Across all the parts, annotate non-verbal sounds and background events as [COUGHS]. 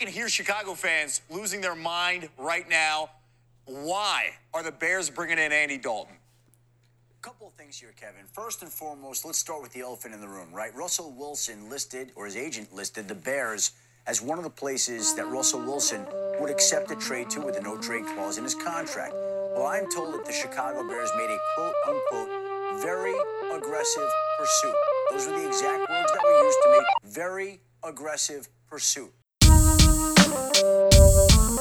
can hear Chicago fans losing their mind right now. Why are the Bears bringing in Andy Dalton? A couple of things here, Kevin. First and foremost, let's start with the elephant in the room, right? Russell Wilson listed, or his agent listed, the Bears as one of the places that Russell Wilson would accept a trade to with a no trade clause in his contract. Well, I'm told that the Chicago Bears made a quote unquote very aggressive pursuit. Those were the exact words that were used to make very aggressive pursuit. All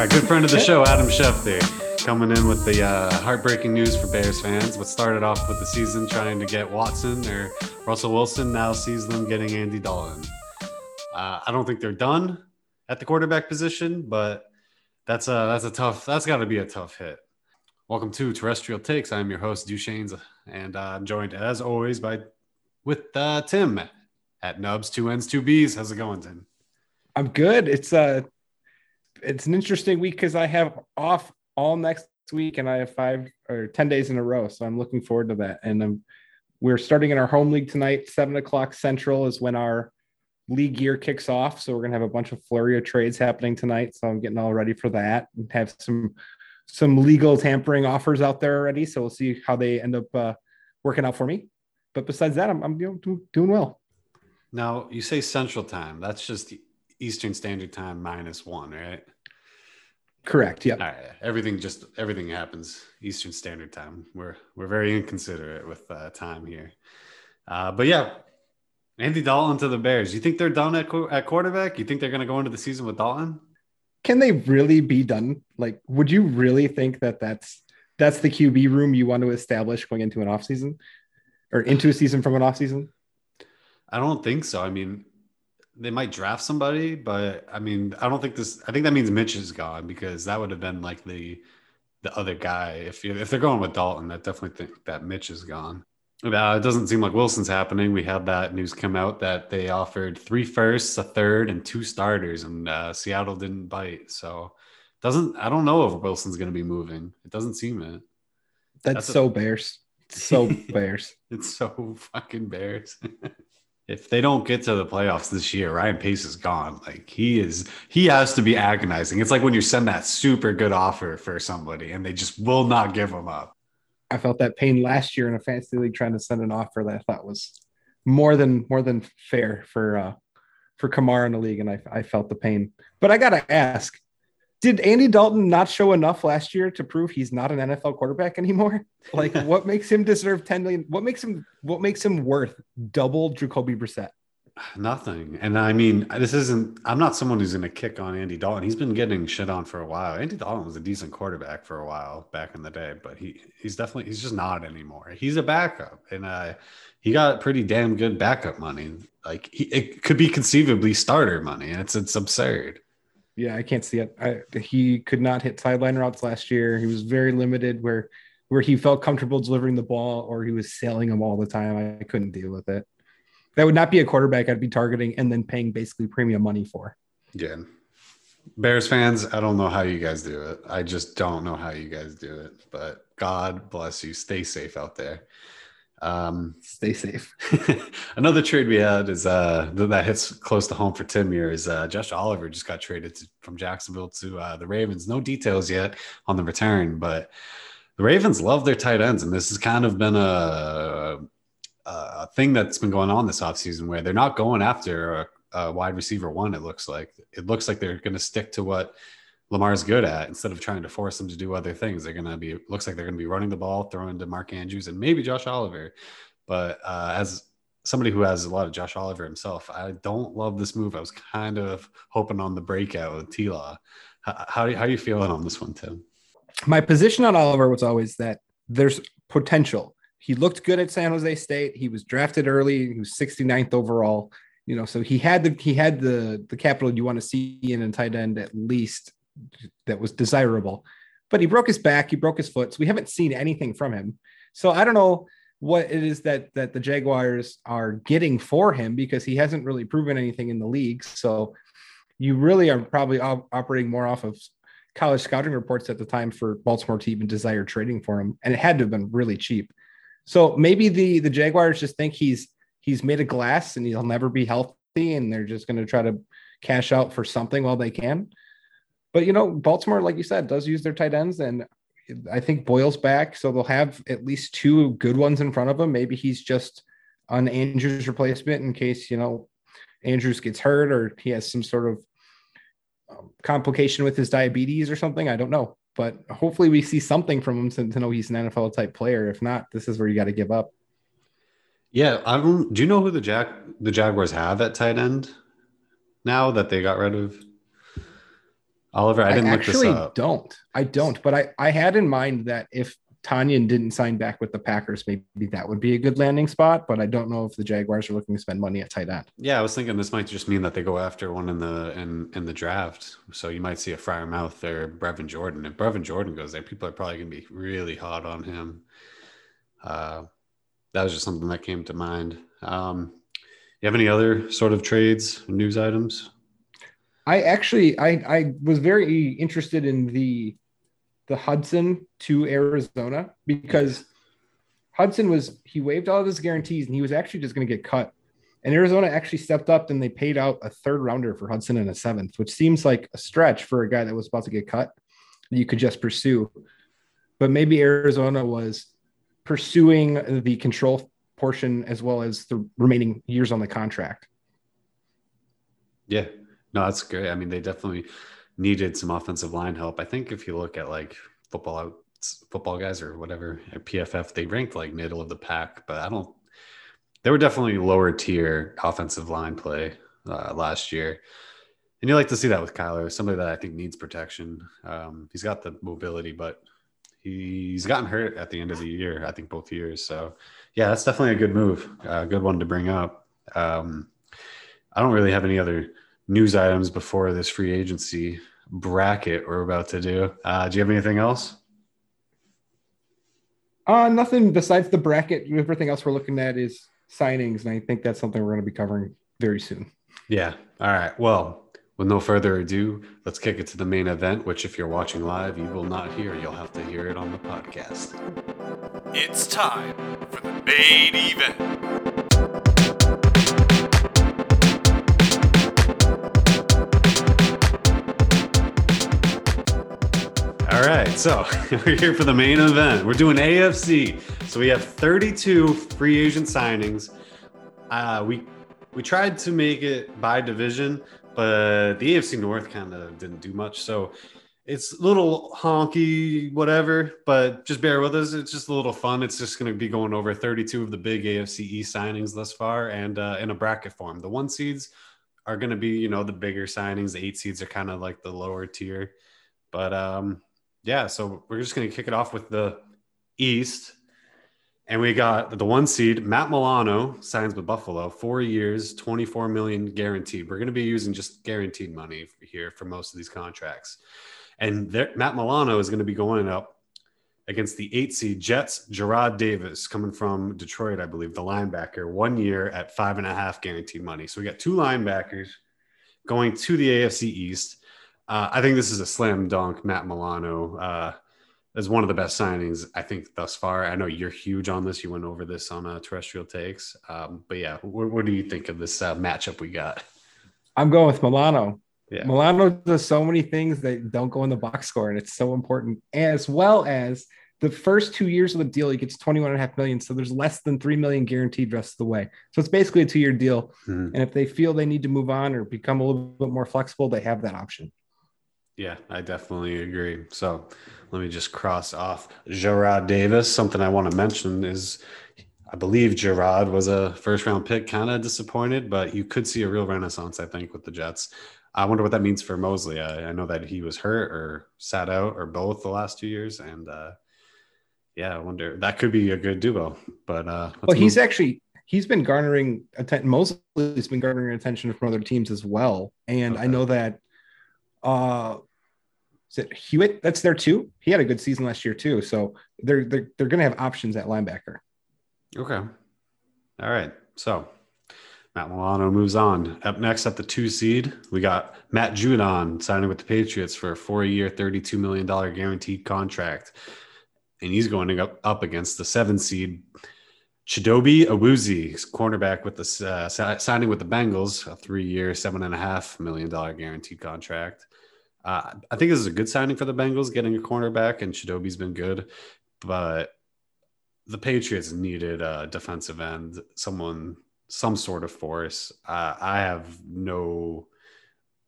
right, good friend of the show, Adam Schefter, coming in with the uh, heartbreaking news for Bears fans. What started off with the season trying to get Watson or Russell Wilson now sees them getting Andy Dalton. Uh, I don't think they're done at the quarterback position, but that's a that's a tough. That's got to be a tough hit. Welcome to Terrestrial Takes. I'm your host Duchesne's, and I'm joined as always by with uh, Tim at Nubs Two N's Two B's. How's it going, Tim? I'm good. It's uh it's an interesting week because I have off all next week and I have five or ten days in a row. So I'm looking forward to that. And um, we're starting in our home league tonight. Seven o'clock central is when our league year kicks off. So we're gonna have a bunch of flurry of trades happening tonight. So I'm getting all ready for that and have some some legal tampering offers out there already. So we'll see how they end up uh, working out for me. But besides that, I'm, I'm doing, doing well. Now you say Central Time. That's just Eastern Standard Time minus one, right? Correct. Yeah. Right. Everything just everything happens Eastern Standard Time. We're we're very inconsiderate with uh, time here. Uh, but yeah, Andy Dalton to the Bears. You think they're done at at quarterback? You think they're going to go into the season with Dalton? Can they really be done? Like, would you really think that that's that's the QB room you want to establish going into an offseason or into a season from an offseason? I don't think so. I mean, they might draft somebody, but I mean, I don't think this. I think that means Mitch is gone because that would have been like the the other guy. If you if they're going with Dalton, I definitely think that Mitch is gone. Uh, it doesn't seem like Wilson's happening. We had that news come out that they offered three firsts, a third, and two starters, and uh, Seattle didn't bite. So doesn't I don't know if Wilson's going to be moving. It doesn't seem it. That's, That's so a- Bears. So [LAUGHS] Bears. it's so fucking Bears. [LAUGHS] if they don't get to the playoffs this year, Ryan Pace is gone. Like he is, he has to be agonizing. It's like when you send that super good offer for somebody and they just will not give them up. I felt that pain last year in a fantasy league trying to send an offer that I thought was more than more than fair for uh for Kamara in the league, and I, I felt the pain. But I gotta ask, did Andy Dalton not show enough last year to prove he's not an NFL quarterback anymore? Like, [LAUGHS] what makes him deserve 10 million? What makes him what makes him worth double Jacoby Brissett? Nothing. And I mean, this isn't I'm not someone who's gonna kick on Andy Dalton. He's been getting shit on for a while. Andy Dalton was a decent quarterback for a while back in the day, but he he's definitely he's just not anymore. He's a backup. And uh he got pretty damn good backup money. Like he, it could be conceivably starter money, and it's it's absurd. Yeah, I can't see it. I, he could not hit sideline routes last year. He was very limited where where he felt comfortable delivering the ball or he was sailing them all the time. I couldn't deal with it. That would not be a quarterback I'd be targeting and then paying basically premium money for. Yeah. Bears fans, I don't know how you guys do it. I just don't know how you guys do it. But God bless you. Stay safe out there. Um, Stay safe. [LAUGHS] another trade we had is uh, that hits close to home for Tim here is uh, Josh Oliver just got traded to, from Jacksonville to uh, the Ravens. No details yet on the return, but the Ravens love their tight ends, and this has kind of been a, a thing that's been going on this offseason where they're not going after a, a wide receiver one. It looks like it looks like they're going to stick to what Lamar's good at instead of trying to force them to do other things. They're going to be, looks like they're going to be running the ball, throwing to Mark Andrews and maybe Josh Oliver. But uh, as somebody who has a lot of Josh Oliver himself, I don't love this move. I was kind of hoping on the breakout with T Law. How, how, how are you feeling on this one, Tim? My position on Oliver was always that there's potential. He looked good at San Jose State. He was drafted early. He was 69th overall. You know, so he had the he had the the capital you want to see in a tight end at least that was desirable. But he broke his back, he broke his foot, so we haven't seen anything from him. So I don't know what it is that that the Jaguars are getting for him because he hasn't really proven anything in the league. So you really are probably op- operating more off of college scouting reports at the time for Baltimore to even desire trading for him, and it had to have been really cheap. So maybe the the Jaguars just think he's he's made of glass and he'll never be healthy, and they're just going to try to cash out for something while they can. But you know, Baltimore, like you said, does use their tight ends, and I think Boyle's back, so they'll have at least two good ones in front of him. Maybe he's just on Andrews' replacement in case you know Andrews gets hurt or he has some sort of um, complication with his diabetes or something. I don't know, but hopefully we see something from him to, to know he's an NFL type player. If not, this is where you got to give up. Yeah, I don't. Do you know who the Jack the Jaguars have at tight end now that they got rid of Oliver? I didn't I look actually this up. don't. I don't. But I I had in mind that if Tonyan didn't sign back with the Packers, maybe that would be a good landing spot. But I don't know if the Jaguars are looking to spend money at tight end. Yeah, I was thinking this might just mean that they go after one in the in in the draft. So you might see a Freiermuth or Brevin Jordan. If Brevin Jordan goes there, people are probably gonna be really hot on him. Uh, that was just something that came to mind. Um, you have any other sort of trades, news items? I actually I I was very interested in the the Hudson to Arizona because Hudson was he waived all of his guarantees and he was actually just going to get cut. And Arizona actually stepped up and they paid out a third rounder for Hudson and a seventh, which seems like a stretch for a guy that was about to get cut. You could just pursue. But maybe Arizona was pursuing the control portion as well as the remaining years on the contract. Yeah, no, that's great. I mean, they definitely needed some offensive line help. I think if you look at like football out football guys or whatever at PFF, they ranked like middle of the pack, but I don't. They were definitely lower tier offensive line play uh, last year, and you like to see that with Kyler, somebody that I think needs protection. Um, he's got the mobility, but he's gotten hurt at the end of the year. I think both years. So yeah, that's definitely a good move, a good one to bring up. Um, I don't really have any other news items before this free agency bracket we're about to do. Uh, do you have anything else? Uh, nothing besides the bracket. Everything else we're looking at is signings, and I think that's something we're going to be covering very soon. Yeah. All right. Well, with no further ado, let's kick it to the main event, which, if you're watching live, you will not hear. You'll have to hear it on the podcast. It's time for the main event. Right, so [LAUGHS] we're here for the main event. We're doing AFC. So we have 32 free agent signings. Uh, we we tried to make it by division, but the AFC North kind of didn't do much. So it's a little honky, whatever, but just bear with us. It's just a little fun. It's just going to be going over 32 of the big AFC East signings thus far and uh, in a bracket form. The one seeds are going to be, you know, the bigger signings. The eight seeds are kind of like the lower tier. But um, yeah, so we're just going to kick it off with the East. And we got the one seed, Matt Milano signs with Buffalo, four years, 24 million guaranteed. We're going to be using just guaranteed money here for most of these contracts. And there, Matt Milano is going to be going up against the eight seed Jets, Jarrad Davis, coming from Detroit, I believe, the linebacker, one year at five and a half guaranteed money. So we got two linebackers going to the AFC East. Uh, I think this is a slam dunk. Matt Milano uh, is one of the best signings I think thus far. I know you're huge on this. You went over this on uh, terrestrial takes, um, but yeah, what, what, do you think of this uh, matchup we got? I'm going with Milano. Yeah. Milano does so many things that don't go in the box score, and it's so important. As well as the first two years of the deal, he gets 21 and a half million. So there's less than 3 million guaranteed rest of the way. So it's basically a two year deal. Mhm. And if they feel they need to move on or become a little bit more flexible, they have that option. Yeah, I definitely agree. So let me just cross off Jarrad Davis. Something I want to mention is I believe Jarrad was a first round pick, kind of disappointed, but you could see a real renaissance, I think, with the Jets. I wonder what that means for Mosley. I, I know that he was hurt or sat out or both the last two years. And uh, yeah, I wonder that could be a good duo. But uh, Well, he's move- actually he's been garnering attention. Mosley's been garnering attention from other teams as well. And I know that uh is it Hewitt? That's there too. He had a good season last year too. So they're they're they're gonna have options at linebacker. Okay. All right. So Matt Milano moves on. Up next at the two seed, we got Matt Judon signing with the Patriots for a four-year, $32 million guaranteed contract. And he's going up, up against the seven seed Chidobe Awuzie, cornerback with the uh, signing with the Bengals, a three-year, seven and a half million dollar guaranteed contract. Uh, I think this is a good signing for the Bengals, getting a cornerback, and Chidobe's been good, but the Patriots needed a defensive end, someone, some sort of force. Uh, I have no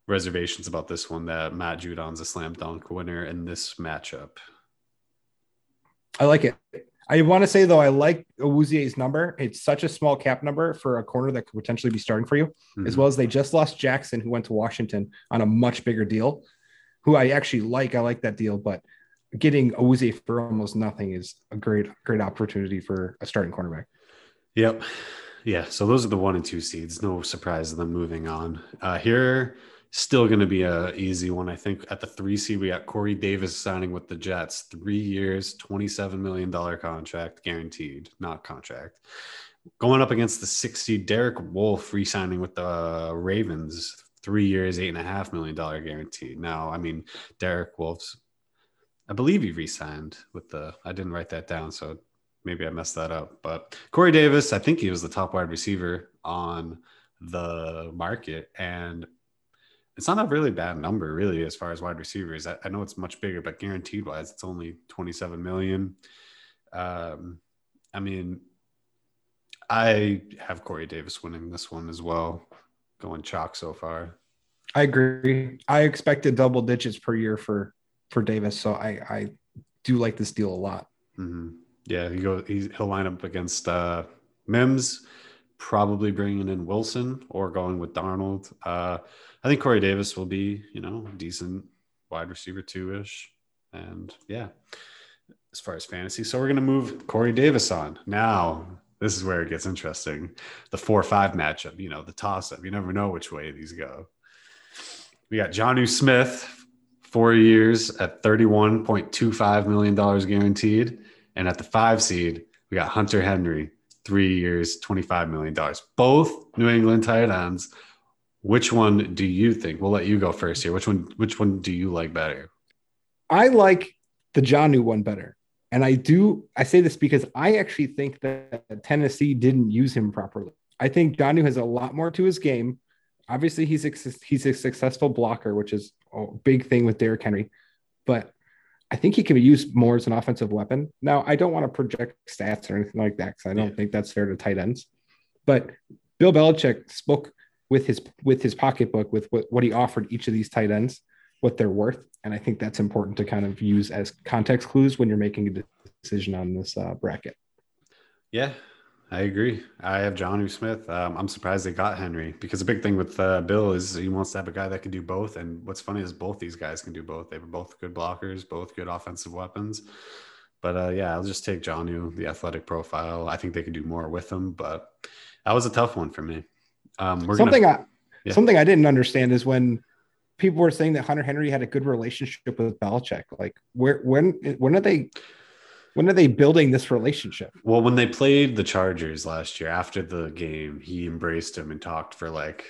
reservations about this one that Matt Judon's a slam dunk winner in this matchup. I like it. I want to say though, I like Awuzie's number. It's such a small cap number for a corner that could potentially be starting for you, mm-hmm. as well as they just lost Jackson, who went to Washington on a much bigger deal. Who I actually like. I like that deal, but getting Awuzie for almost nothing is a great, great opportunity for a starting cornerback. Yep. Yeah. So those are the one and two seeds. No surprise of them moving on. Uh, here still going to be a easy one. I think at the three seed, we got Corey Davis signing with the Jets, three years, $27 million contract guaranteed, not contract. Going up against the six seed, Derek Wolfe re-signing with the Ravens, three years, eight and a half million dollar guarantee. Now, I mean, Derek Wolfe's, I believe he re-signed with the, I didn't write that down. So maybe I messed that up, but Corey Davis, I think he was the top wide receiver on the market and it's not a really bad number, really, as far as wide receivers. I, I know it's much bigger, but guaranteed wise, it's only 27 million. Um, I mean, I have Corey Davis winning this one as well, going chalk so far. I agree. I expected double digits per year for for Davis, so I I do like this deal a lot. Mm-hmm. Yeah, he go he'll line up against uh, Mims, probably bringing in Wilson or going with Darnold. Uh, I think Corey Davis will be, you know, decent wide receiver two ish. And yeah, as far as fantasy. So we're going to move Corey Davis on. Now, this is where it gets interesting. The 4 5 matchup, you know, the toss up. You never know which way these go. We got Jonnu Smith, four years at $31.25 million guaranteed. And at the five seed, we got Hunter Henry, three years, $25 million. Both New England tight ends which one do you think? We'll let you go first here. Which one? Which one do you like better? I like the Jonnu one better, and I do. I say this because I actually think that Tennessee didn't use him properly. I think Jonnu has a lot more to his game. Obviously, he's a, he's a successful blocker, which is a big thing with Derrick Henry, but I think he can be used more as an offensive weapon. Now, I don't want to project stats or anything like that because I don't yeah. think that's fair to tight ends. But Bill Belichick spoke with his with his pocketbook with what, what he offered each of these tight ends what they're worth. And i think that's important to kind of use as context clues when you're making a decision on this uh, bracket. Yeah i agree. I have Jonnu Smith. Um, i'm surprised they got henry because the big thing with uh, bill is he wants to have a guy that can do both. And what's funny is both these guys can do both. They were both good blockers both good offensive weapons. But uh, yeah i'll just take Jonnu the athletic profile. I think they could do more with him but that was a tough one for me. Um, something gonna, I yeah. something I didn't understand is when people were saying that Hunter Henry had a good relationship with Belichick. Like, where when when are they when are they building this relationship? Well, when they played the Chargers last year, after the game, he embraced him and talked for like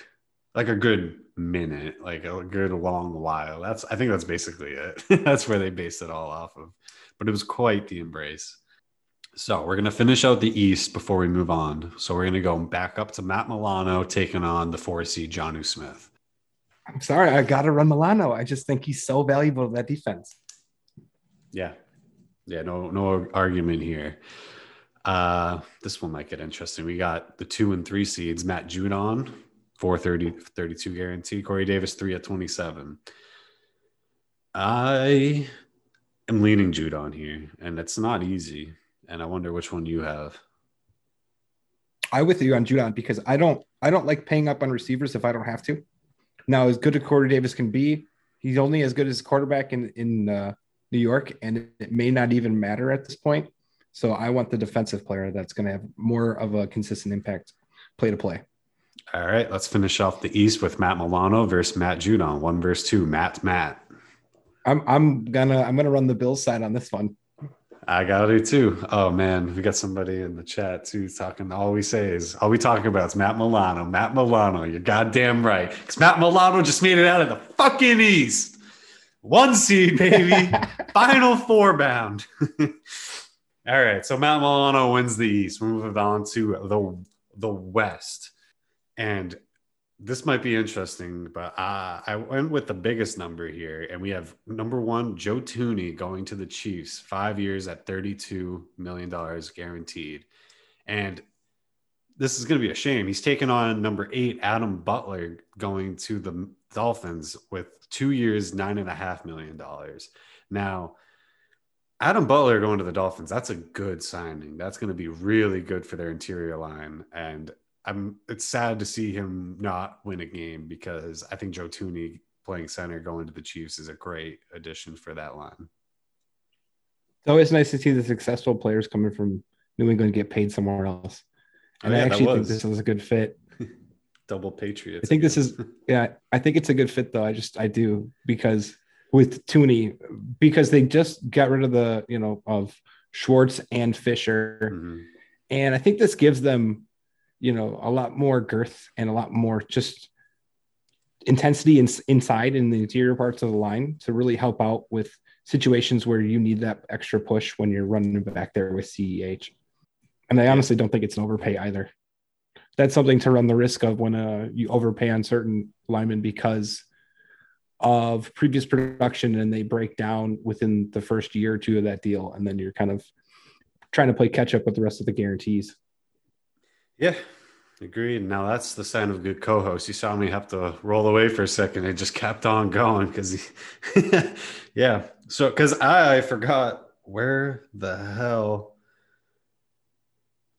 like a good minute, like a good long while. That's I think that's basically it. [LAUGHS] that's where they based it all off of. But it was quite the embrace. So we're to finish out the East before we move on. So we're to go back up to Matt Milano taking on the four seed Jonnu Smith. I'm sorry, I got to run Milano. I just think he's so valuable to that defense. Yeah, yeah, no, no argument here. Uh, this one might get interesting. We got the two and three seeds: Matt Judon, 430, 32 guarantee. Corey Davis, three at 27. I am leaning Judon here, and it's not easy and I wonder which one you have. I with you on Judon because I don't I don't like paying up on receivers if I don't have to. Now, as good as Corey Davis can be, he's only as good as a quarterback in in uh, New York, and it may not even matter at this point. So I want the defensive player that's going to have more of a consistent impact, play to play. All right, let's finish off the East with Matt Milano versus Matt Judon. One versus two. Matt, Matt. I'm I'm gonna I'm gonna run the Bills side on this one. I got it too. Oh man, we got somebody in the chat too talking. All we say is all we talking about is Matt Milano. Matt Milano, you're goddamn right. Because Matt Milano just made it out of the fucking East. One seed, baby. [LAUGHS] Final four bound. [LAUGHS] all right. So Matt Milano wins the East. We're moving on to the the West. And this might be interesting, but uh, I went with the biggest number here, and we have number one Joe Thuney going to the Chiefs, five years at thirty-two million dollars guaranteed, and this is going to be a shame. He's taken on number eight Adam Butler going to the Dolphins with two years, nine and a half million dollars. Now, Adam Butler going to the Dolphins, that's a good signing. That's going to be really good for their interior line, and I'm it's sad to see him not win a game because I think Joe Thuney playing center going to the Chiefs is a great addition for that line. It's always nice to see the successful players coming from New England get paid somewhere else. And oh, yeah, I actually think this is a good fit. [LAUGHS] Double Patriots. I think this is yeah, I think it's a good fit though. I just I do because with Thuney, because they just got rid of the, you know, of Schwartz and Fisher. Mm-hmm. And I think this gives them you know a lot more girth and a lot more just intensity in, inside in the interior parts of the line to really help out with situations where you need that extra push when you're running back there with CEH. And I honestly don't think it's an overpay either. That's something to run the risk of when uh, you overpay on certain linemen because of previous production and they break down within the first year or two of that deal. And then you're kind of trying to play catch up with the rest of the guarantees. Yeah, agreed. Now that's the sign of a good co-host. You saw me have to roll away for a second. It just kept on going because, [LAUGHS] yeah. So because I forgot where the hell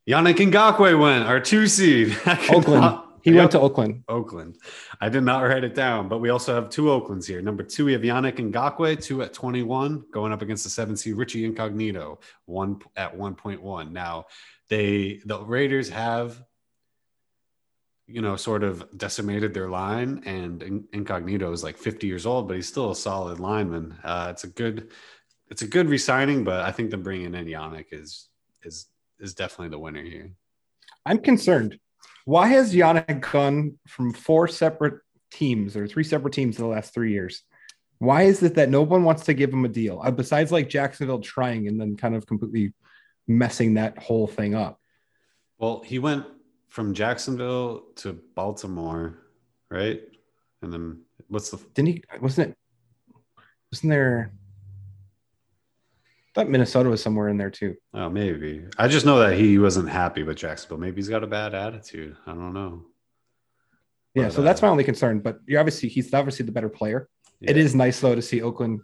Yannick Ngakoue went, our two seed. [LAUGHS] Oakland. Not, he yep, went to Oakland. Oakland. I did not write it down, but we also have two Oaklands here. Number two, we have Yannick Ngakoue, two at 21, going up against the seven seed Richie Incognito, one at 1.1. Now, they the Raiders have you know sort of decimated their line and incognito is like 50 years old but he's still a solid lineman. Uh, it's a good it's a good resigning but i think them bringing in yannick is is is definitely the winner here. I'm concerned. Why has yannick gone from four separate teams or three separate teams in the last three years? Why is it that no one wants to give him a deal uh, besides like jacksonville trying and then kind of completely messing that whole thing up. Well, he went from Jacksonville to Baltimore, right? And then what's the didn't he wasn't it wasn't there I thought Minnesota was somewhere in there too. Oh, maybe. I just know that he wasn't happy with Jacksonville. Maybe he's got a bad attitude. I don't know. Yeah, but, so that's uh, my only concern. But you're obviously he's obviously the better player. Yeah. It is nice though to see Oakland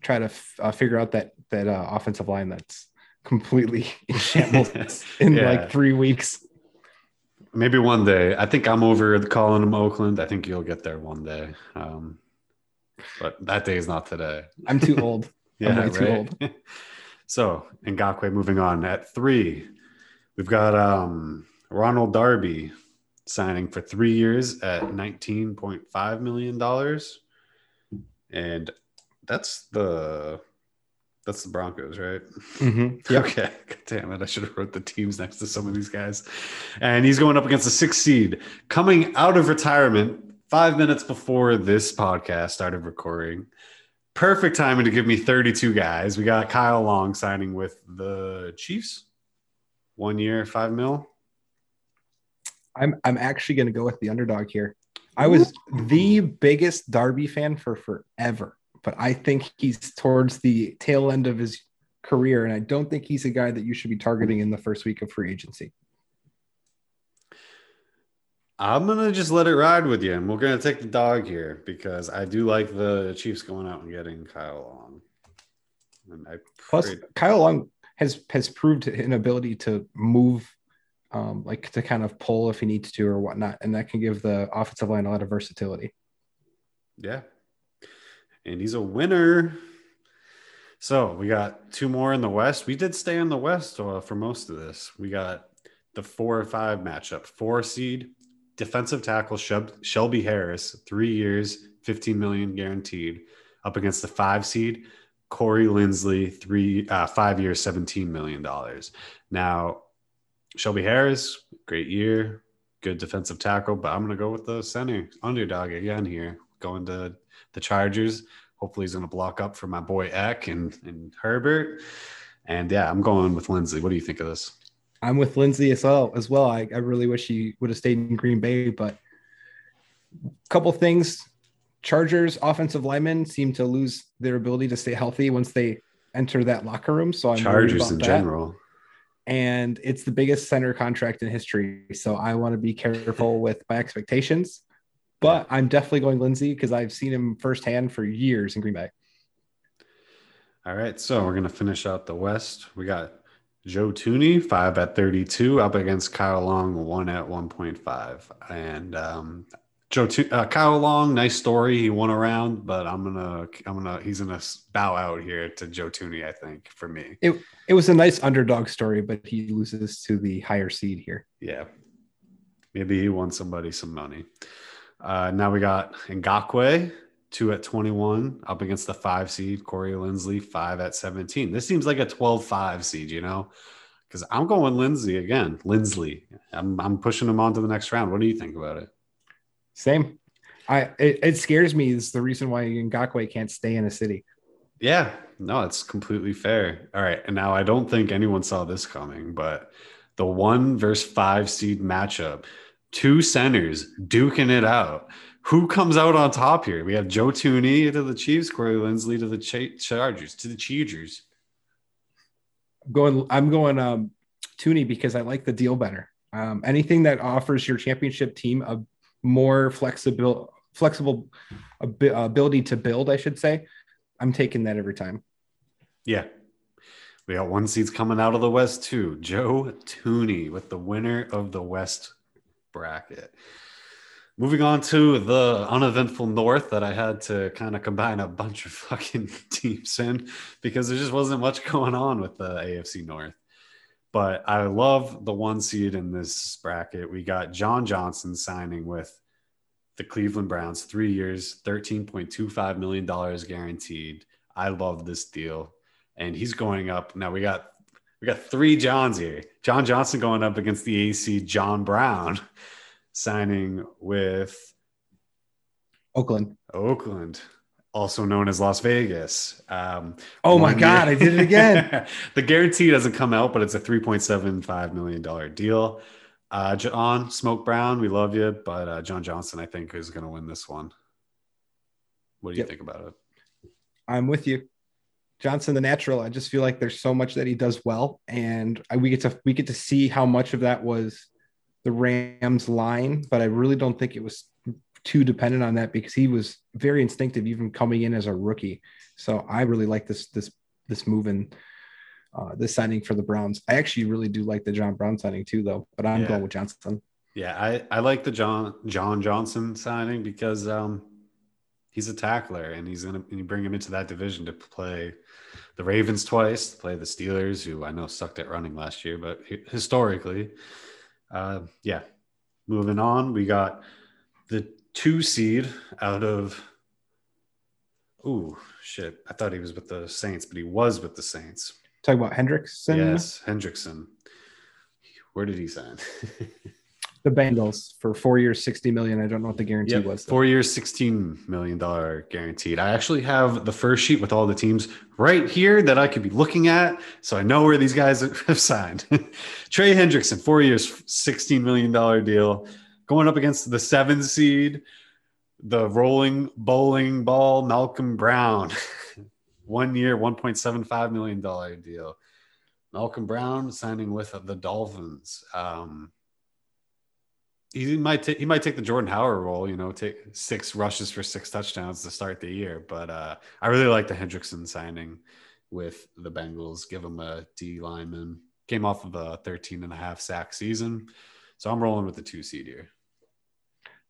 try to f- uh, figure out that that uh, offensive line that's completely [LAUGHS] in shambles [LAUGHS] in yeah. like three weeks. Maybe one day. I think I'm over calling them Oakland. I think you'll get there one day. Um, but that day is not today. I'm too old. [LAUGHS] yeah, right? too old. so Ngakoue moving on at three. We've got um, Ronald Darby signing for three years at $19.5 million. And that's the that's the Broncos, right? Mm-hmm. [LAUGHS] Yep. Okay. God damn it. I should have wrote the teams next to some of these guys. And he's going up against the sixth seed coming out of retirement five minutes before this podcast started recording. Perfect timing to give me 32 guys. We got Kyle Long signing with the Chiefs. One year, five mil. I'm I'm actually gonna go with the underdog here. I was the biggest Darby fan for forever but I think he's towards the tail end of his career, and I don't think he's a guy that you should be targeting in the first week of free agency. I'm gonna just let it ride with you, and we're gonna take the dog here because I do like the Chiefs going out and getting Kyle Long. And I plus Kyle Long has has proved an ability to move, um, like to kind of pull if he needs to or whatnot, and that can give the offensive line a lot of versatility. Yeah, and he's a winner. So we got two more in the West. We did stay in the West uh, for most of this. We got the four or five matchup, four seed defensive tackle Shelby Harris, three years, 15 million guaranteed, up against the five seed Corey Linsley, three, uh, five years, $17 million. Now, Shelby Harris, great year, good defensive tackle, but I'm going to go with the center underdog again here, going to the Chargers. Hopefully, he's going to block up for my boy Eck and, and Herbert. And yeah, I'm going with Linsley. What do you think of this? I'm with Linsley as well. As well, I, I really wish he would have stayed in Green Bay, but a couple things. Chargers offensive linemen seem to lose their ability to stay healthy once they enter that locker room. So I'm Chargers in that. general. And it's the biggest center contract in history. So I want to be careful with my expectations. But I'm definitely going Lindsey because I've seen him firsthand for years in Green Bay. All right. So we're going to finish out the West. We got Joe Thuney five at 32, up against Kyle Long, one at 1.5. And um, Joe, uh, Kyle Long, nice story. He won around, but I'm gonna, I'm gonna, he's gonna bow out here to Joe Thuney. I think for me, it it was a nice underdog story, but he loses to the higher seed here. Yeah, maybe he won somebody some money. Uh, now we got Ngakoue, two at 21, up against the five seed, Corey Linsley, five at 17. This seems like a 12 5 seed, you know, because I'm going Lindsay again. Lindsley. I'm, I'm pushing him on to the next round. What do you think about it? Same. I it, it scares me is the reason why Ngakoue can't stay in a city. Yeah, no, it's completely fair. All right. And now I don't think anyone saw this coming, but the one versus five seed matchup, two centers duking it out who comes out on top here? We have Joe Thuney to the Chiefs, Corey Linsley to the Ch- Chargers, to the Chargers. I'm going, I'm going um, Thuney because I like the deal better. Um, anything that offers your championship team a more flexible, flexible ability to build, I should say, I'm taking that every time. Yeah. We got one seeds coming out of the West too. Joe Thuney with the winner of the West bracket. Moving on to the uneventful North that I had to kind of combine a bunch of fucking [LAUGHS] teams in because there just wasn't much going on with the AFC North. But I love the one seed in this bracket. We got John Johnson signing with the Cleveland Browns, three years, $13.25 million guaranteed. I love this deal. And he's going up. Now we got we got three Johns here. John Johnson going up against the AC John Brown signing with Oakland. Oakland, also known as Las Vegas. Um, oh my God, year. I did it again. [LAUGHS] the guarantee doesn't come out, but it's a $3.75 million deal. Uh, John Smoke Brown, we love you, but uh, John Johnson, I think, is going to win this one. What do you yep. think about it? I'm with you. Johnson, the natural. I just feel like there's so much that he does well, and we get to we get to see how much of that was the Rams line, but I really don't think it was too dependent on that because he was very instinctive even coming in as a rookie. So I really like this this this move and uh, this signing for the Browns. I actually really do like the John Brown signing too, though. But I'm yeah. going with Johnson. Yeah, I, I like the John John Johnson signing because um, he's a tackler and he's gonna you bring him into that division to play the Ravens twice, to play the Steelers, who I know sucked at running last year, but historically, uh, yeah, moving on, we got the two seed out of. Ooh, shit! I thought he was with the Saints, but he was with the Saints. Talking about Hendrickson. Yes, Hendrickson. Where did he sign? [LAUGHS] the Bengals for four years, 60 million. I don't know what the guarantee yep, was. Though. Four years, $16 million guaranteed. I actually have the first sheet with all the teams right here that I could be looking at. So I know where these guys [LAUGHS] have signed. [LAUGHS] Trey Hendrickson, four years, $16 million deal. Going up against the seven seed, the rolling bowling ball, Malcolm Brown. [LAUGHS] One year, $1.75 million deal. Malcolm Brown signing with the Dolphins. Um, he might take he might take the Jordan Howard role, you know, take six rushes for six touchdowns to start the year. But uh, I really like the Hendrickson signing with the Bengals. Give him a D lineman. Came off of a 13 and a half sack season. So I'm rolling with the two seed here.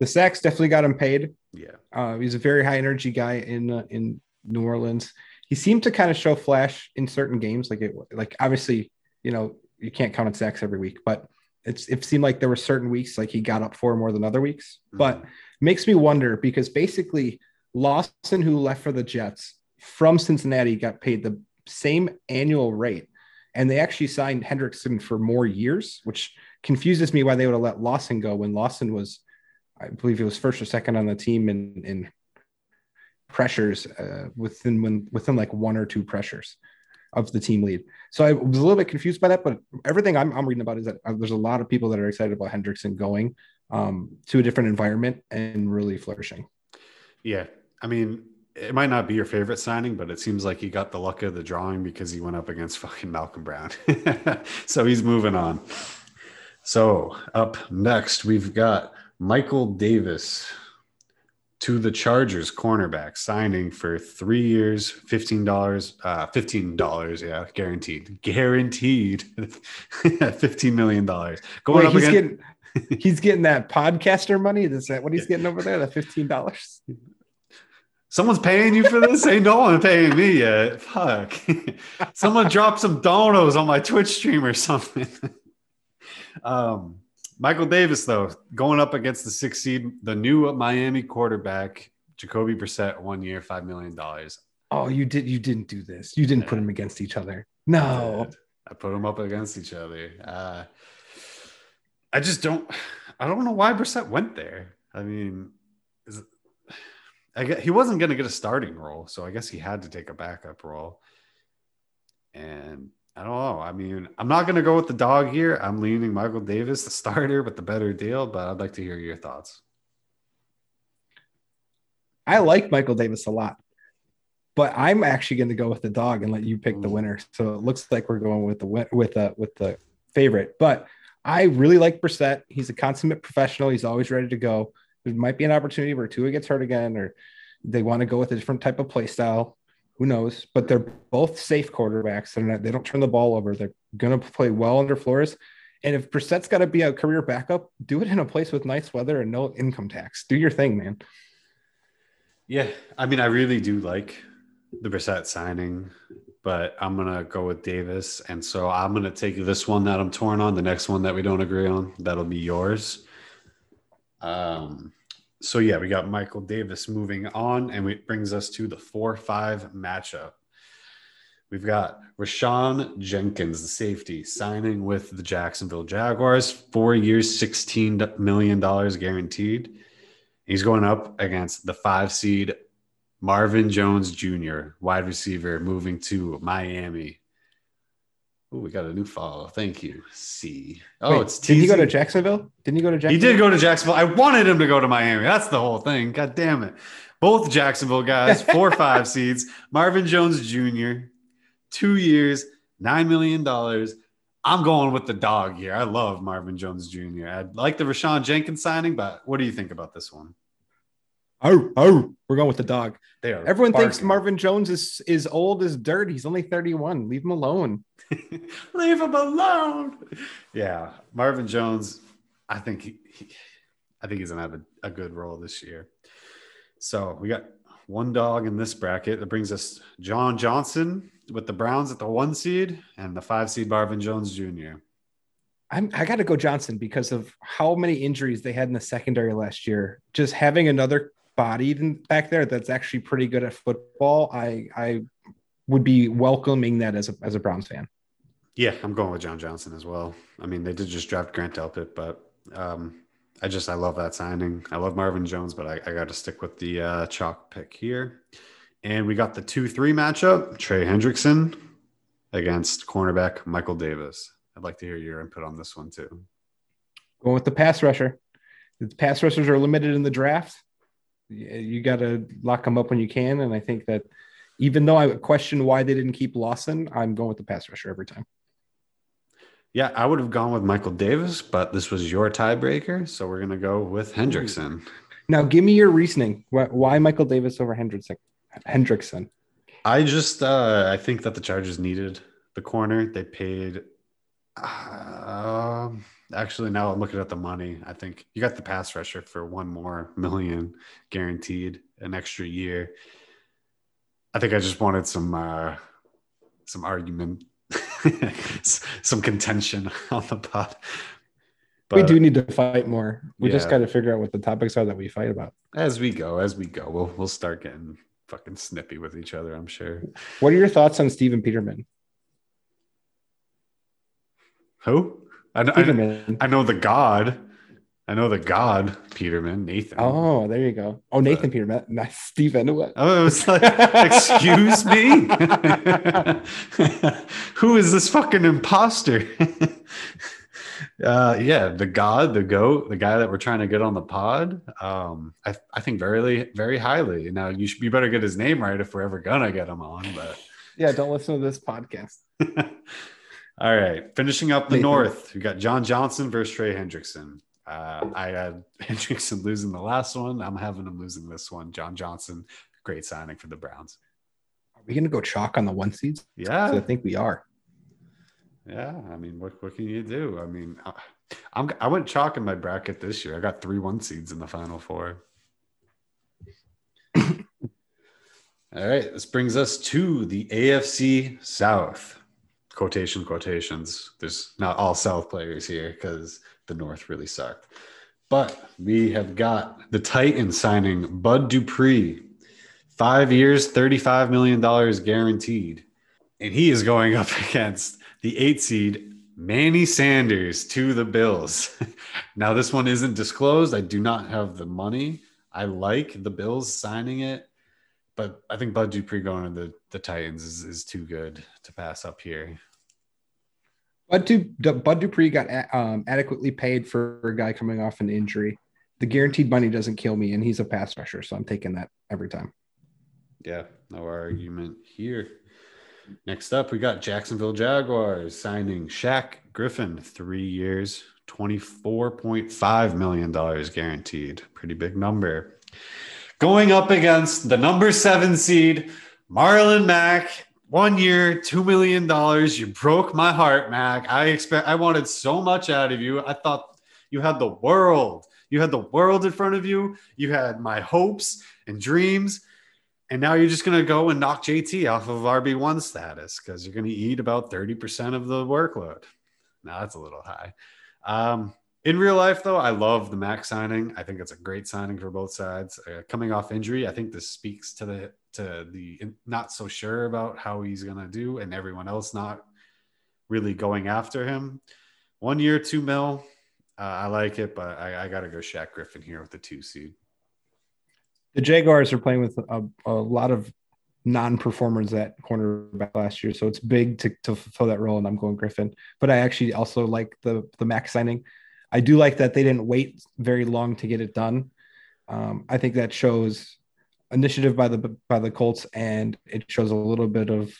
The sacks definitely got him paid. Yeah. Uh, he's a very high energy guy in uh, in New Orleans. He seemed to kind of show flash in certain games. Like it, like obviously, you know, you can't count on sacks every week, but it's it seemed like there were certain weeks like he got up for more than other weeks. Mm-hmm. But makes me wonder because basically Lawson, who left for the Jets, from Cincinnati got paid the same annual rate, and they actually signed Hendrickson for more years, which confuses me why they would have let Lawson go when Lawson was, I believe, he was first or second on the team in in pressures uh, within when within like one or two pressures of the team lead. So I was a little bit confused by that, but everything I'm, I'm reading about is that uh, there's a lot of people that are excited about Hendrickson going um, to a different environment and really flourishing. Yeah, I mean, it might not be your favorite signing, but it seems like he got the luck of the drawing because he went up against [LAUGHS] fucking Malcolm Brown. [LAUGHS] so he's moving on. So up next, we've got Michael Davis to the Chargers cornerback signing for three years, fifteen dollars, uh, fifteen dollars, yeah, guaranteed, guaranteed, [LAUGHS] fifteen million dollars. Going Wait, up he's against- getting he's getting that podcaster money. Is that what he's getting over there? The fifteen dollars. Someone's paying you for this? Ain't no one paying me yet. Fuck. [LAUGHS] Someone drop some donos on my Twitch stream or something. [LAUGHS] um, Michael Davis, though, going up against the six seed, the new Miami quarterback, Jacoby Brissett, one year, five million dollars. Oh, you did you didn't do this. You didn't yeah. put them against each other. No. I, I put them up against each other. Uh, I just don't I don't know why Brissett went there. I mean, is I guess he wasn't going to get a starting role, so I guess he had to take a backup role. And I don't know. I mean, I'm not going to go with the dog here. I'm leaning Michael Davis, the starter, with the better deal, but I'd like to hear your thoughts. I like Michael Davis a lot, but I'm actually going to go with the dog and let you pick the mm. winner. So it looks like we're going with the with the with the favorite. But I really like Brissett. He's a consummate professional. He's always ready to go. There might be an opportunity where Tua gets hurt again, or they want to go with a different type of play style. Who knows? But they're both safe quarterbacks. Not, they don't turn the ball over. They're going to play well under Flores. And if Brissett's got to be a career backup, do it in a place with nice weather and no income tax. Do your thing, man. Yeah, I mean, I really do like the Brissett signing, but I'm gonna go with Davis, and so I'm gonna take this one that I'm torn on. The next one that we don't agree on, that'll be yours. Um, so yeah, we got Michael Davis moving on, and it brings us to the four-five matchup. We've got Rayshawn Jenkins, the safety, signing with the Jacksonville Jaguars, four years, $16 million guaranteed. He's going up against the five seed Marvin Jones Jr., wide receiver, moving to Miami. Oh, we got a new follow. Thank you. C. Oh, Wait, it's did he go to Jacksonville? Didn't he go to Jacksonville? He did go to Jacksonville. I wanted him to go to Miami. That's the whole thing. God damn it. Both Jacksonville guys, [LAUGHS] four five seeds. Marvin Jones Jr., two years, $9 million. I'm going with the dog here. I love Marvin Jones Jr. I like the Rayshawn Jenkins signing, but what do you think about this one? Oh, oh, we're going with the dog. There. Everyone barking. thinks Marvin Jones is is old as dirt. He's only 31. Leave him alone. [LAUGHS] Leave him alone. Yeah, Marvin Jones. I think he, he I think he's gonna have a, a good role this year. So we got one dog in this bracket. That brings us John Johnson with the Browns at the one seed and the five seed Marvin Jones Jr. I'm, I got to go Johnson because of how many injuries they had in the secondary last year. Just having another body back there that's actually pretty good at football, I I would be welcoming that as a as a Browns fan. Yeah, I'm going with John Johnson as well. I mean, they did just draft Grant Delpit, but um, I just I love that signing. I love Marvin Jones, but I, I got to stick with the uh, chalk pick here. And we got the two three matchup: Trey Hendrickson against cornerback Michael Davis. I'd like to hear your input on this one too. Going with the pass rusher. The pass rushers are limited in the draft you got to lock them up when you can. And I think that even though I question why they didn't keep Lawson, I'm going with the pass rusher every time. Yeah, I would have gone with Michael Davis, but this was your tiebreaker, so we're gonna go with Hendrickson. Now, give me your reasoning. Why Michael Davis over Hendrickson? Hendrickson. I just uh, I think that the Chargers needed the corner. They paid. Uh, Actually, now I'm looking at the money. I think you got the pass rusher for one more million guaranteed, an extra year. I think I just wanted some uh, some argument, [LAUGHS] some contention [LAUGHS] on the pot. But, we do need to fight more. We yeah. just got to figure out what the topics are that we fight about. As we go, as we go, we'll we'll start getting fucking snippy with each other. I'm sure. What are your thoughts on Steven Peterman? Who? I, know- I, I know the God. I know the God Peterman Nathan. Oh, there you go. Oh, Nathan Peterman, [LAUGHS] not Steven. What? Oh, was like, [LAUGHS] excuse me. [LAUGHS] Who is this fucking imposter? uh, yeah, the God, the goat, the guy that we're trying to get on the pod. Um, I, I think very, very highly. Now you should, you better get his name right if we're ever gonna get him on. But Yeah, don't listen to this podcast. All right, finishing up the. North, we got John Johnson versus Trey Hendrickson. Uh, I had [LAUGHS] Hendrickson losing the last one. I'm having him losing this one. John Johnson, great signing for the Browns. Are we gonna go chalk on the one seeds? Yeah, I think we are. Yeah, I mean, what what can you do? I mean, I, I'm I went chalk in my bracket this year. I got three one seeds in the final four. [COUGHS] All right, this brings us to the AFC South. Quotation quotations. There's not all South players here because the North really sucked. But we have got the Titans signing Bud Dupree, five years, $35 million guaranteed. And he is going up [LAUGHS] against the eight seed Manny Sanders to the Bills. [LAUGHS] now, this one isn't disclosed. I do not have the money. I like the Bills signing it, but I think Bud Dupree going to the, the Titans is, is too good to pass up here. Bud, du- Bud Dupree got um, adequately paid for a guy coming off an injury. The guaranteed money doesn't kill me, and he's a pass rusher, so I'm taking that every time. Yeah, no argument here. Next up, we got Jacksonville Jaguars signing Shaq Griffin, three years, $24.5 million guaranteed. Pretty big number. Going up against the number seven seed, Marlon Mack, one year, $2 million. You broke my heart, Mack. I expect I wanted so much out of you. I thought you had the world. You had the world in front of you. You had my hopes and dreams. And now you're just going to go and knock JT off of RB1 status because you're going to eat about 30% of the workload. Now that's a little high. Um, in real life, though, I love the Mack signing. I think it's a great signing for both sides. Uh, coming off injury, I think this speaks to the to the not so sure about how he's to do, and everyone else not really going after him. One year, two mil. Uh, I like it, but I, I got to go Shaq Griffin here with the two seed. The Jaguars are playing with a, a lot of non-performers at cornerback last year, so it's big to, to fulfill that role. And I'm going Griffin, but I actually also like the the Mack's signing. I do like that they didn't wait very long to get it done. Um, I think that shows initiative by the by the Colts, and it shows a little bit of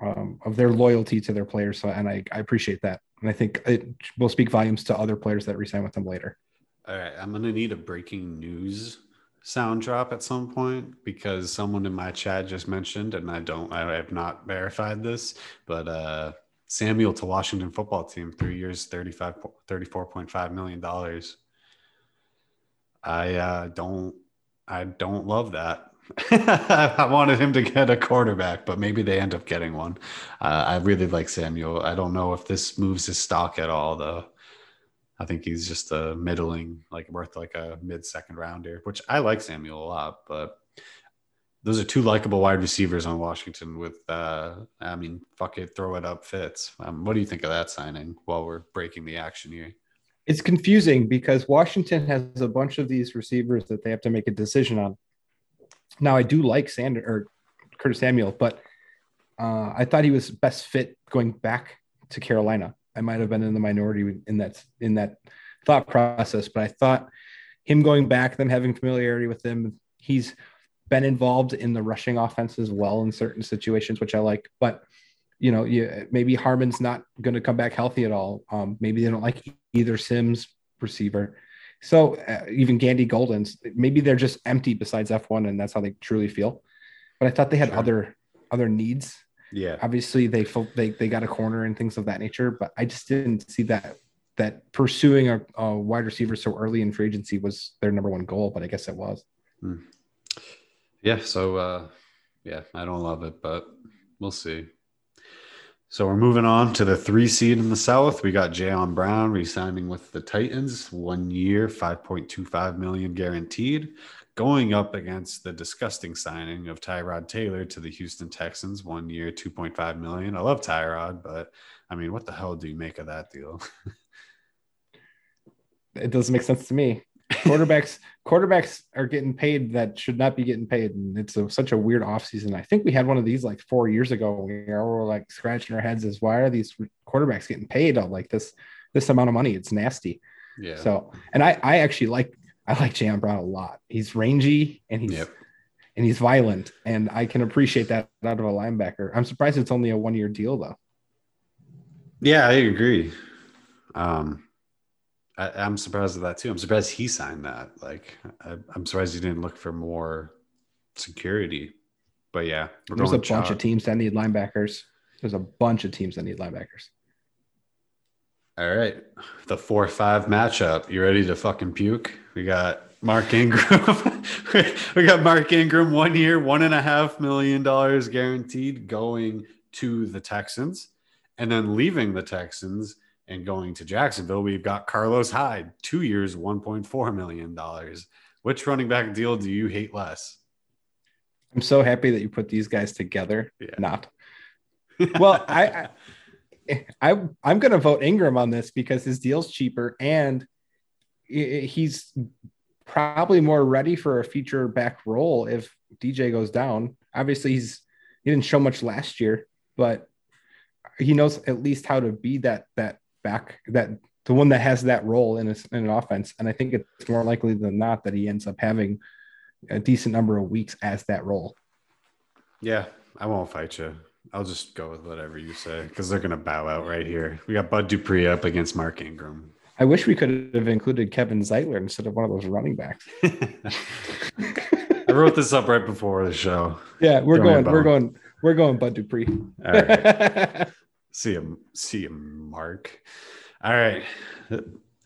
um, of their loyalty to their players. So, and I, I appreciate that, and I think it will speak volumes to other players that resign with them later. All right, I'm gonna need a breaking news sound drop at some point because someone in my chat just mentioned, and I don't, I have not verified this, but uh, Samuel to Washington football team, three years, 35, 34.5 million dollars. I uh, don't, I don't love that. [LAUGHS] I wanted him to get a quarterback, but maybe they end up getting one. Uh, I really like Samuel. I don't know if this moves his stock at all, though. I think he's just a middling, like worth like a mid second rounder, which I like Samuel a lot, but those are two likable wide receivers on Washington with, uh, I mean, fuck it, throw it up fits. Um, what do you think of that signing while we're breaking the action here? It's confusing because Washington has a bunch of these receivers that they have to make a decision on. Now, I do like Sander or Curtis Samuel, but uh, I thought he was best fit going back to Carolina. I might have been in the minority in that in that thought process, but I thought him going back, them having familiarity with him, he's been involved in the rushing offense as well in certain situations, which I like. But you know, you, maybe Harmon's not going to come back healthy at all. Um, maybe they don't like either Sims receiver. So uh, even Gandy Golden's, maybe they're just empty besides F1, and that's how they truly feel. But I thought they had Sure. other other needs Yeah. obviously they they they got a corner and things of that nature but i just didn't see that that pursuing a, a wide receiver so early in free agency was their number one goal but i guess it was Yeah. So, uh, yeah, I don't love it, but we'll see. So we're moving on to the three seed in the South. We got Jayon Brown re-signing with the Titans, one year, five point two five million guaranteed. going up against the disgusting signing of Tyrod Taylor to the Houston Texans, one year, 2.5 million. I love Tyrod, but I mean, what the hell do you make of that deal? [LAUGHS] It doesn't make sense to me. Quarterbacks, [LAUGHS] quarterbacks are getting paid that should not be getting paid, and it's a, such a weird offseason. I think we had one of these like four years ago. Where We were like scratching our heads as why are these quarterbacks getting paid all like this this amount of money? It's nasty. Yeah. So, and I I actually like I like Jayon Brown a lot. He's rangy and he's Yep. and he's violent, and I can appreciate that out of a linebacker. I'm surprised it's only a one year deal though. Yeah, I agree. Um, I, I'm surprised at that too. I'm surprised he signed that. Like, I, I'm surprised he didn't look for more security. But yeah, There's a bunch of teams that need linebackers. There's a bunch of teams that need linebackers. All right, the four-five matchup. You ready to fucking puke? We got Mark Ingram. [LAUGHS] we got Mark Ingram, one year, one and a half million dollars guaranteed, going to the Texans, and then leaving the Texans and going to Jacksonville. We've got Carlos Hyde, two years, one point four million dollars. Which running back deal do you hate less? I'm so happy that you put these guys together. Yeah. Not. [LAUGHS] Well, I, I I I'm gonna vote Ingram on this because his deal's cheaper and he's probably more ready for a feature back role if DJ goes down. Obviously, he's he didn't show much last year, but he knows at least how to be that that back that the one that has that role in, a, in an offense. And I think it's more likely than not that he ends up having a decent number of weeks as that role. Yeah, I won't fight you. I'll just go with whatever you say because they're gonna bow out right here. We got Bud Dupree up against Mark Ingram. I wish we could have included Kevin Zeitler instead of one of those running backs. [LAUGHS] I wrote this up right before the show. Yeah, we're going, we're going, we're going Bud Dupree. All right. [LAUGHS] see him, see him, Mark. All right.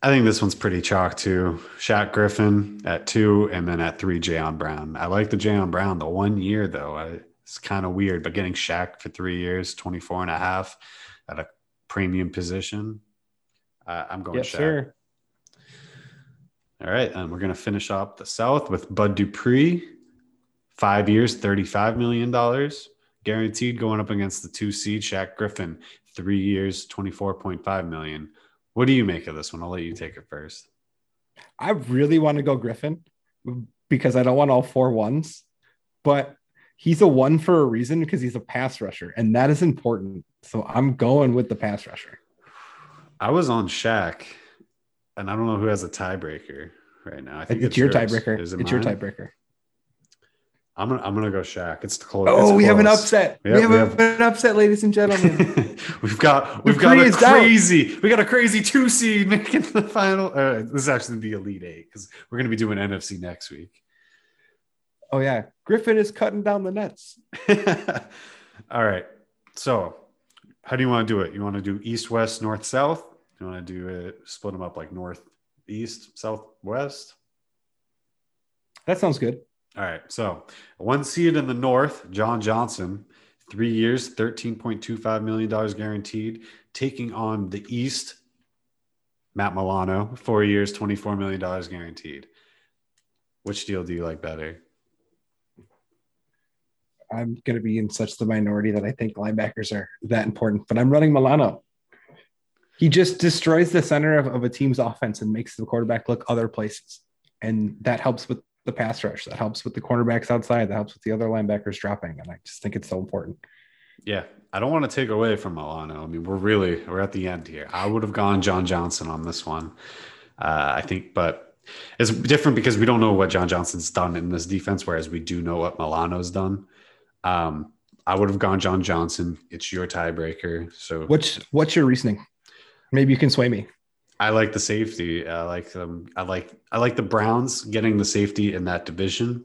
I think this one's pretty chalk too. Shaq Griffin at two, and then at three, Jayon Brown. I like the Jayon Brown. The one year though, I, it's kind of weird, but getting Shaq for three years, 24 and a half at a premium position. Uh, I'm going yes, Shaq. sir. All right, and we're gonna finish up the South with Bud Dupree, five years, thirty-five million dollars guaranteed, going up against the two seed Shaq Griffin, three years, twenty-four point five million. What do you make of this one? I'll let you take it first. I really want to go Griffin because I don't want all four ones, but he's a one for a reason because he's a pass rusher, and that is important. So I'm going with the pass rusher. I was on Shaq, and I don't know who has a tiebreaker right now. I think It's, your yours. tiebreaker. It It's your tiebreaker. I'm gonna I'm gonna go Shaq. It's the close. Oh, it's we have an upset. Yep, we have, we have- an upset, ladies and gentlemen. [LAUGHS] we've got we've got a is out. crazy we got a crazy two seed making the final. Uh, this is actually the elite eight because we're gonna be doing NFC next week. oh yeah, Griffin is cutting down the nets. [LAUGHS] All right. So, how do you want to do it? You want to do east, west, north, south? You want to do it split them up like north, east, south, west? That sounds good. All right. So, one seed in the north, John Johnson, three years, $13.25 million guaranteed, taking on the east, Matt Milano, four years, $24 million guaranteed. Which deal do you like better? I'm going to be in such the minority that I think linebackers are that important, but I'm running Milano. He just destroys the center of, of a team's offense and makes the quarterback look other places. And that helps with the pass rush. That helps with the cornerbacks outside. That helps with the other linebackers dropping. And I just think it's so important. Yeah, I don't want to take away from Milano. I mean, we're really we're at the end here. I would have gone John Johnson on this one. Uh, I think, but it's different because we don't know what John Johnson's done in this defense, whereas we do know what Milano's done. Um, I would have gone John Johnson. It's your tiebreaker, so What's what's your reasoning? Maybe you can sway me. I like the safety. I like them. I like I like the Browns getting the safety in that division,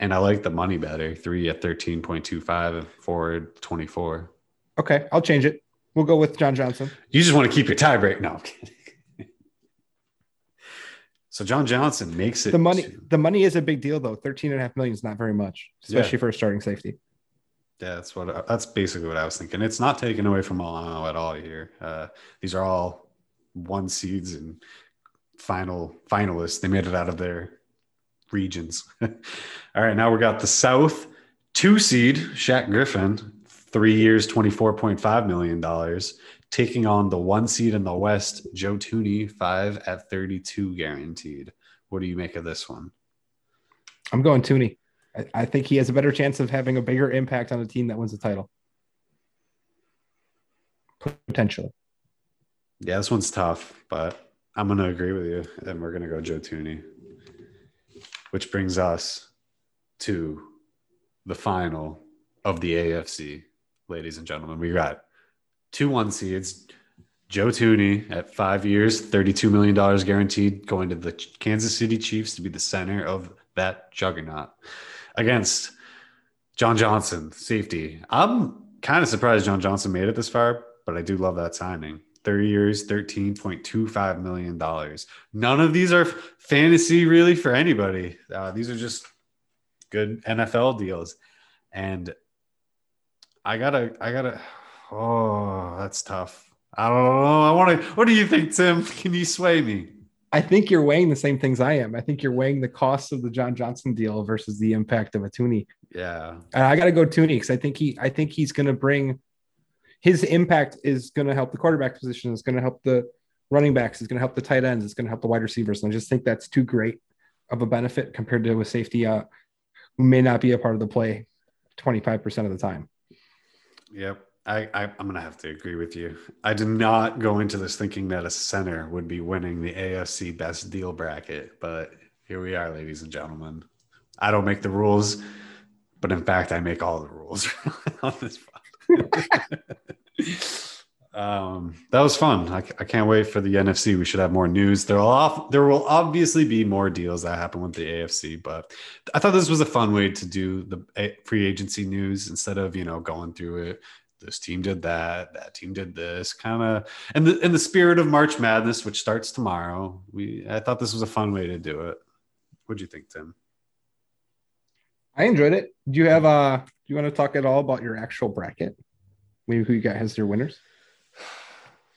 and I like the money better. Three at thirteen point two five forward twenty four. Okay, I'll change it. We'll go with John Johnson. You just want to keep your tiebreak. No, I'm kidding. so John Johnson makes it The money to- the money is a big deal though. 13 and a half million is not very much, especially for a starting safety. yeah, that's what that's basically what I was thinking. It's not taken away from Milano at all here. Uh, these are all one seeds and final finalists. They made it out of their regions. [LAUGHS] All right, now we got the South two seed Shaq Griffin, three years, twenty four point five million dollars, taking on the one seed in the West, Joe Thuney, five at thirty two guaranteed. What do you make of this one? I'm going Thuney. I, think he has a better chance of having a bigger impact on a team that wins the title. Potentially. Yeah, this one's tough, but I'm to agree with you. And we're to go Joe Thuney, which brings us to the final of the AFC, ladies and gentlemen. We got two one seeds. Joe Thuney at five years, $32 million guaranteed, going to the Kansas City Chiefs to be the center of that juggernaut against John Johnson, safety. I'm kind of surprised John Johnson made it this far, but I do love that signing. 30 years, $13.25 million. None of these are fantasy really for anybody. Uh, these are just good NFL deals. And I gotta, I gotta, oh, that's tough. I don't know. I want to, what do you think, Tim? [LAUGHS] Can you sway me? I think you're weighing the same things I am. I think you're weighing the cost of the John Johnson deal versus the impact of a Thuney. Yeah. And I got to go Thuney because I think he, I think he's going to bring his impact is going to help the quarterback position. It's going to help the running backs. It's going to help the tight ends. It's going to help the wide receivers. And I just think that's too great of a benefit compared to a safety uh, who may not be a part of the play 25% of the time. Yep. I, I am gonna have to agree with you. I did not go into this thinking that a center would be winning the AFC best deal bracket, but here we are, ladies and gentlemen. I don't make the rules, but in fact, I make all the rules [LAUGHS] on this. [LAUGHS] um, that was fun. I, I can't wait for the NFC. We should have more news. There will there will obviously be more deals that happen with the AFC, but I thought this was a fun way to do the free agency news instead of you know going through it this team did that, that team did this, kind of, and the in the spirit of March Madness, which starts tomorrow. We I thought this was a fun way to do it. What'd you think, Tim? I enjoyed it. Do you have uh do you want to talk at all about your actual bracket? Maybe who you got as your winners?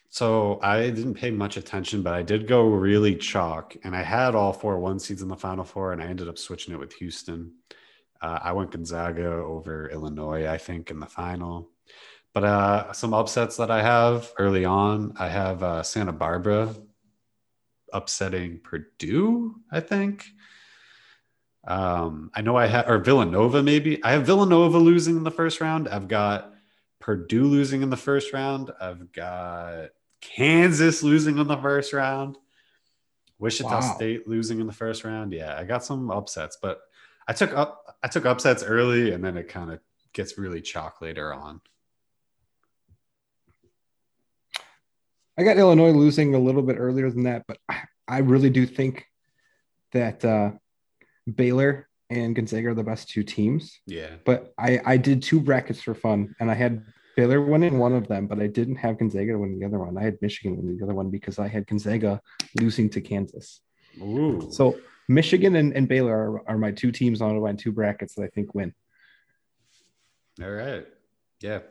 So I didn't pay much attention, but I did go really chalk, and I had all four one seeds in the final four, and I ended up switching it with Houston. Uh, I went Gonzaga over Illinois, I think, in the final. But uh, some upsets that I have early on, I have uh, Santa Barbara upsetting Purdue, I think. Um, I know I have, or Villanova maybe. I have Villanova losing in the first round. I've got Purdue losing in the first round. I've got Kansas losing in the first round. Wichita wow. State losing in the first round. Yeah, I got some upsets, but I took up I took upsets early, and then it kind of gets really chalk later on. I got Illinois losing a little bit earlier than that, but I really do think that uh, Baylor and Gonzaga are the best two teams. Yeah. But I, I did two brackets for fun, and I had Baylor winning one of them, but I didn't have Gonzaga win the other one. I had Michigan win the other one because I had Gonzaga losing to Kansas. Ooh. So Michigan and, and Baylor are, are my two teams on my two brackets that I think win. All right. Yeah.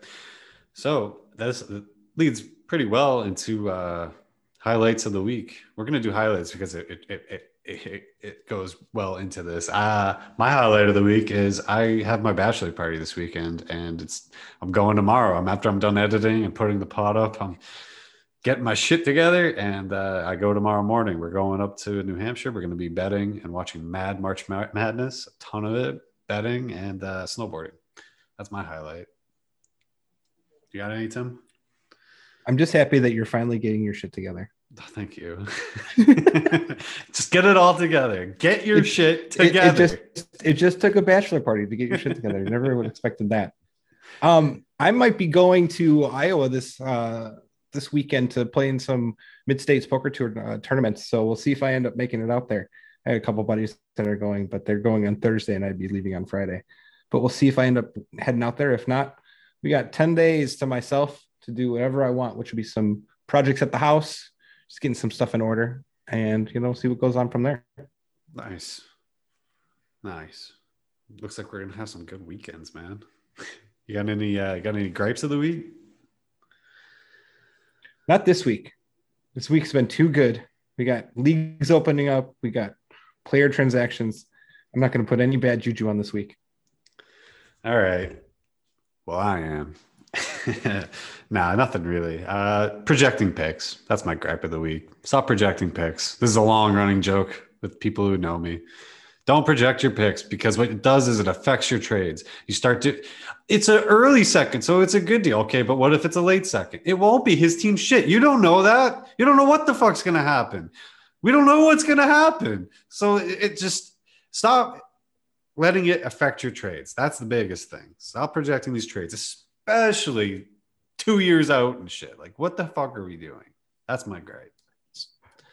So that's leads pretty well into uh, highlights of the week. We're gonna do highlights because it it it, it, it goes well into this. Uh, my highlight of the week is I have my bachelor party this weekend, and it's I'm going tomorrow. I'm after I'm done editing and putting the pot up. I'm getting my shit together, and uh, I go tomorrow morning. We're going up to New Hampshire. We're going to be betting and watching Mad March Madness, a ton of it, betting and uh, snowboarding. That's my highlight. You got any, Tim? I'm just happy that you're finally getting your shit together. Oh, thank you. [LAUGHS] just get it all together. Get your it, shit together. It, it, just it just took a bachelor party to get your shit together. Never would have expected that. Um, I might be going to Iowa this uh this weekend to play in some mid states poker tour uh, tournaments. So we'll see if I end up making it out there. I had a couple buddies that are going, but they're going on Thursday, and I'd be leaving on Friday. But we'll see if I end up heading out there. If not, we got ten days to myself to do whatever I want, which would be some projects at the house, just getting some stuff in order, and you know, see what goes on from there. Nice, nice. Looks like we're gonna have some good weekends, man. You got any? Uh, got any gripes of the week? Not this week. This week's been too good. We got leagues opening up. We got player transactions. I'm not going to put any bad juju on this week. All right. Well, I am. [LAUGHS] nah, nothing really. Uh, projecting picks. That's my gripe of the week. Stop projecting picks. This is a long running joke with people who know me. Don't project your picks because what it does is it affects your trades. You start to, it's an early second, so it's a good deal. Okay, but what if it's a late second? It won't be his team shit. You don't know that. You don't know what the fuck's going to happen. We don't know what's going to happen. So it, it just stop letting it affect your trades. That's the biggest thing. Stop projecting these trades, especially two years out and shit. Like, what the fuck are we doing? That's my gripe.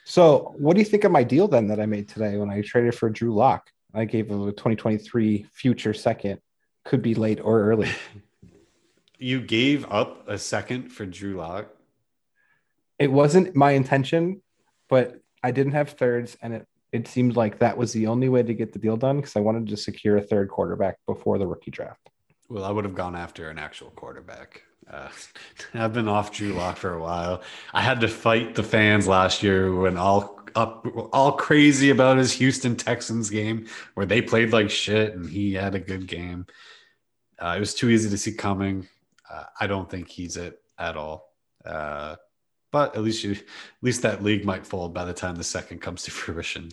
So, what do you think of my deal then that I made today when I traded for Drew Lock? I gave him a 2023 future second, could be late or early. [LAUGHS] you gave up a second for Drew Lock. It wasn't my intention, but I didn't have thirds, and it it seemed like that was the only way to get the deal done because I wanted to secure a third quarterback before the rookie draft. Well, I would have gone after an actual quarterback. Uh, [LAUGHS] I've been off Drew Lock for a while. I had to fight the fans last year when all up all crazy about his Houston Texans game where they played like shit and he had a good game. Uh, it was too easy to see coming. Uh, I don't think he's it at all. Uh, but at least you, at least that league might fold by the time the second comes to [LAUGHS] fruition.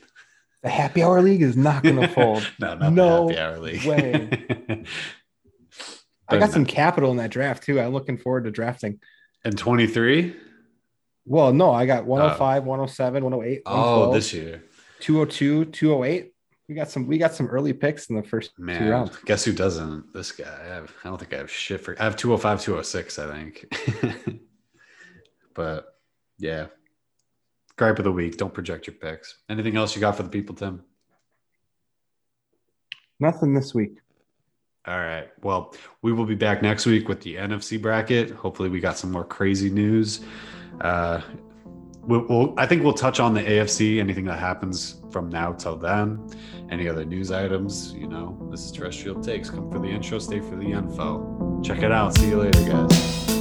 The happy hour league is not going to fold. no, not no the happy hour league. way. [LAUGHS] I got some capital in that draft too. I'm looking forward to drafting. And 23? Well, no, I got 105, 107, 108. Oh, this year. 202, 208. We got some we got some early picks in the first Man, two rounds. Guess who doesn't? This guy. I have I don't think I have shit for I have 205, 206, I think. [LAUGHS] But yeah, gripe of the week. Don't project your picks. Anything else you got for the people, Tim? Nothing this week. All right. Well, we will be back next week with the NFC bracket. Hopefully, we got some more crazy news. Uh, we'll, we'll, I think we'll touch on the AFC. Anything that happens from now till then. Any other news items? You know, this is Terrestrial Takes. Come for the intro, stay for the info. Check it out. See you later, guys.